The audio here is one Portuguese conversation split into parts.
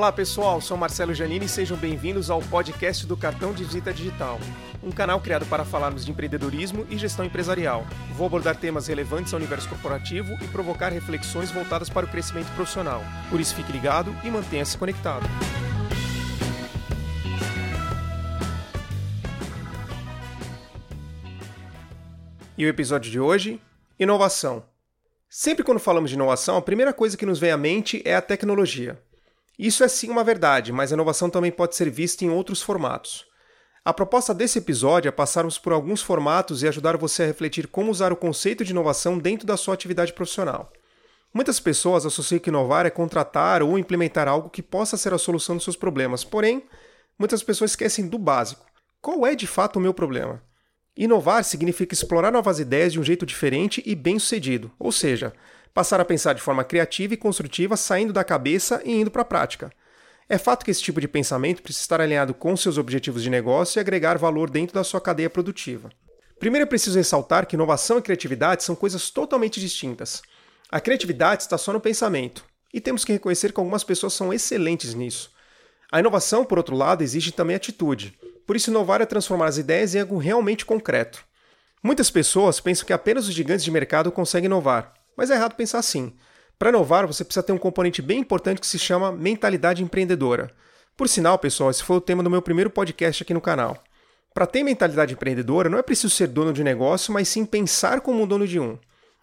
Olá pessoal, sou Marcelo Janini e sejam bem-vindos ao podcast do Cartão de Visita Digital, um canal criado para falarmos de empreendedorismo e gestão empresarial. Vou abordar temas relevantes ao universo corporativo e provocar reflexões voltadas para o crescimento profissional. Por isso fique ligado e mantenha-se conectado. E o episódio de hoje? Inovação. Sempre quando falamos de inovação, a primeira coisa que nos vem à mente é a tecnologia. Isso é sim uma verdade, mas a inovação também pode ser vista em outros formatos. A proposta desse episódio é passarmos por alguns formatos e ajudar você a refletir como usar o conceito de inovação dentro da sua atividade profissional. Muitas pessoas associam que inovar é contratar ou implementar algo que possa ser a solução dos seus problemas, porém, muitas pessoas esquecem do básico. Qual é de fato o meu problema? Inovar significa explorar novas ideias de um jeito diferente e bem-sucedido, ou seja, passar a pensar de forma criativa e construtiva, saindo da cabeça e indo para a prática. É fato que esse tipo de pensamento precisa estar alinhado com seus objetivos de negócio e agregar valor dentro da sua cadeia produtiva. Primeiro é preciso ressaltar que inovação e criatividade são coisas totalmente distintas. A criatividade está só no pensamento, e temos que reconhecer que algumas pessoas são excelentes nisso. A inovação, por outro lado, exige também atitude. Por isso, inovar é transformar as ideias em algo realmente concreto. Muitas pessoas pensam que apenas os gigantes de mercado conseguem inovar, mas é errado pensar assim. Para inovar, você precisa ter um componente bem importante que se chama mentalidade empreendedora. Por sinal, pessoal, esse foi o tema do meu primeiro podcast aqui no canal. Para ter mentalidade empreendedora, não é preciso ser dono de negócio, mas sim pensar como um dono de um.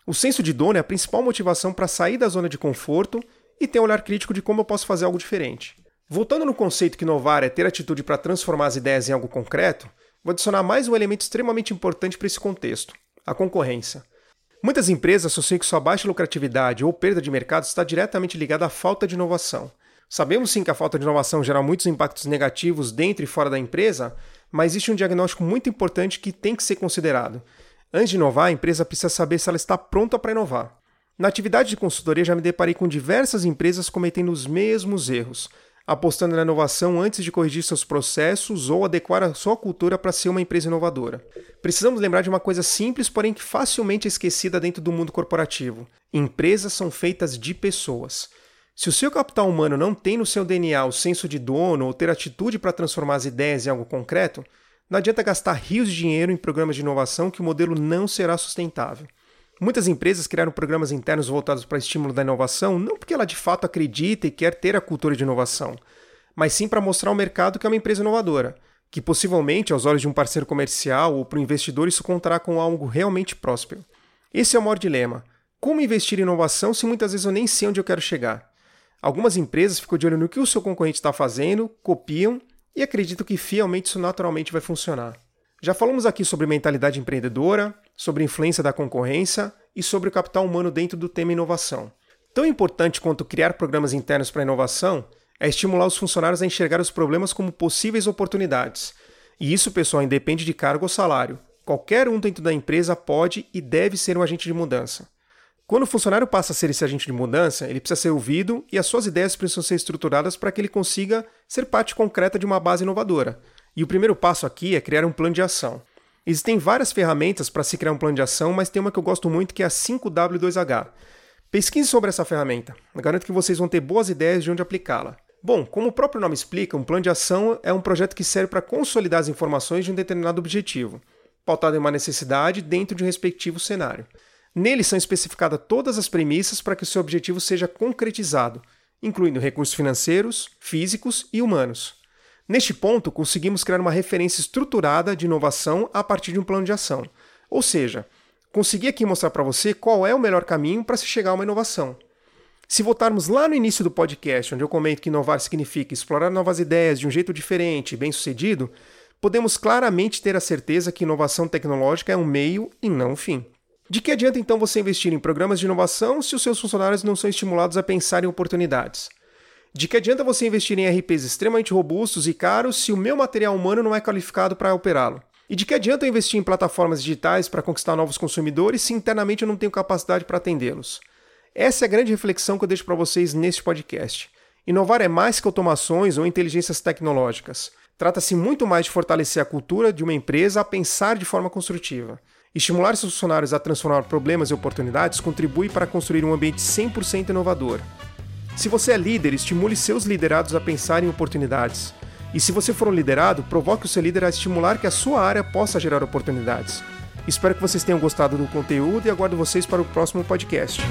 O senso de dono é a principal motivação para sair da zona de conforto e ter um olhar crítico de como eu posso fazer algo diferente. Voltando no conceito que inovar é ter atitude para transformar as ideias em algo concreto, vou adicionar mais um elemento extremamente importante para esse contexto: a concorrência. Muitas empresas associam que sua baixa lucratividade ou perda de mercado está diretamente ligada à falta de inovação. Sabemos sim que a falta de inovação gera muitos impactos negativos dentro e fora da empresa, mas existe um diagnóstico muito importante que tem que ser considerado. Antes de inovar, a empresa precisa saber se ela está pronta para inovar. Na atividade de consultoria, já me deparei com diversas empresas cometendo os mesmos erros, apostando na inovação antes de corrigir seus processos ou adequar a sua cultura para ser uma empresa inovadora. Precisamos lembrar de uma coisa simples, porém que facilmente é esquecida dentro do mundo corporativo: empresas são feitas de pessoas. Se o seu capital humano não tem no seu DNA o senso de dono ou ter atitude para transformar as ideias em algo concreto, não adianta gastar rios de dinheiro em programas de inovação que o modelo não será sustentável. Muitas empresas criaram programas internos voltados para estímulo da inovação, não porque ela de fato acredita e quer ter a cultura de inovação, mas sim para mostrar ao mercado que é uma empresa inovadora, que possivelmente, aos olhos de um parceiro comercial ou para o investidor, isso contará com algo realmente próspero. Esse é o maior dilema. Como investir em inovação se muitas vezes eu nem sei onde eu quero chegar? Algumas empresas ficam de olho no que o seu concorrente está fazendo, copiam e acreditam que fielmente isso naturalmente vai funcionar. Já falamos aqui sobre mentalidade empreendedora, sobre influência da concorrência e sobre o capital humano dentro do tema inovação. Tão importante quanto criar programas internos para inovação é estimular os funcionários a enxergar os problemas como possíveis oportunidades. E isso, pessoal, independe de cargo ou salário. Qualquer um dentro da empresa pode e deve ser um agente de mudança. Quando o funcionário passa a ser esse agente de mudança, ele precisa ser ouvido e as suas ideias precisam ser estruturadas para que ele consiga ser parte concreta de uma base inovadora. E o primeiro passo aqui é criar um plano de ação. Existem várias ferramentas para se criar um plano de ação, mas tem uma que eu gosto muito que é a 5W2H. Pesquise sobre essa ferramenta. Eu garanto que vocês vão ter boas ideias de onde aplicá-la. Bom, como o próprio nome explica, um plano de ação é um projeto que serve para consolidar as informações de um determinado objetivo, pautado em uma necessidade dentro de um respectivo cenário. Nele são especificadas todas as premissas para que o seu objetivo seja concretizado, incluindo recursos financeiros, físicos e humanos. Neste ponto, conseguimos criar uma referência estruturada de inovação a partir de um plano de ação. Ou seja, consegui aqui mostrar para você qual é o melhor caminho para se chegar a uma inovação. Se voltarmos lá no início do podcast, onde eu comento que inovar significa explorar novas ideias de um jeito diferente e bem-sucedido, podemos claramente ter a certeza que inovação tecnológica é um meio e não um fim. De que adianta então você investir em programas de inovação se os seus funcionários não são estimulados a pensar em oportunidades? De que adianta você investir em RPs extremamente robustos e caros se o meu material humano não é qualificado para operá-lo? E de que adianta eu investir em plataformas digitais para conquistar novos consumidores se internamente eu não tenho capacidade para atendê-los? Essa é a grande reflexão que eu deixo para vocês neste podcast. Inovar é mais que automações ou inteligências tecnológicas. Trata-se muito mais de fortalecer a cultura de uma empresa a pensar de forma construtiva. Estimular seus funcionários a transformar problemas em oportunidades contribui para construir um ambiente 100% inovador. Se você é líder, estimule seus liderados a pensar em oportunidades. E se você for um liderado, provoque o seu líder a estimular que a sua área possa gerar oportunidades. Espero que vocês tenham gostado do conteúdo e aguardo vocês para o próximo podcast.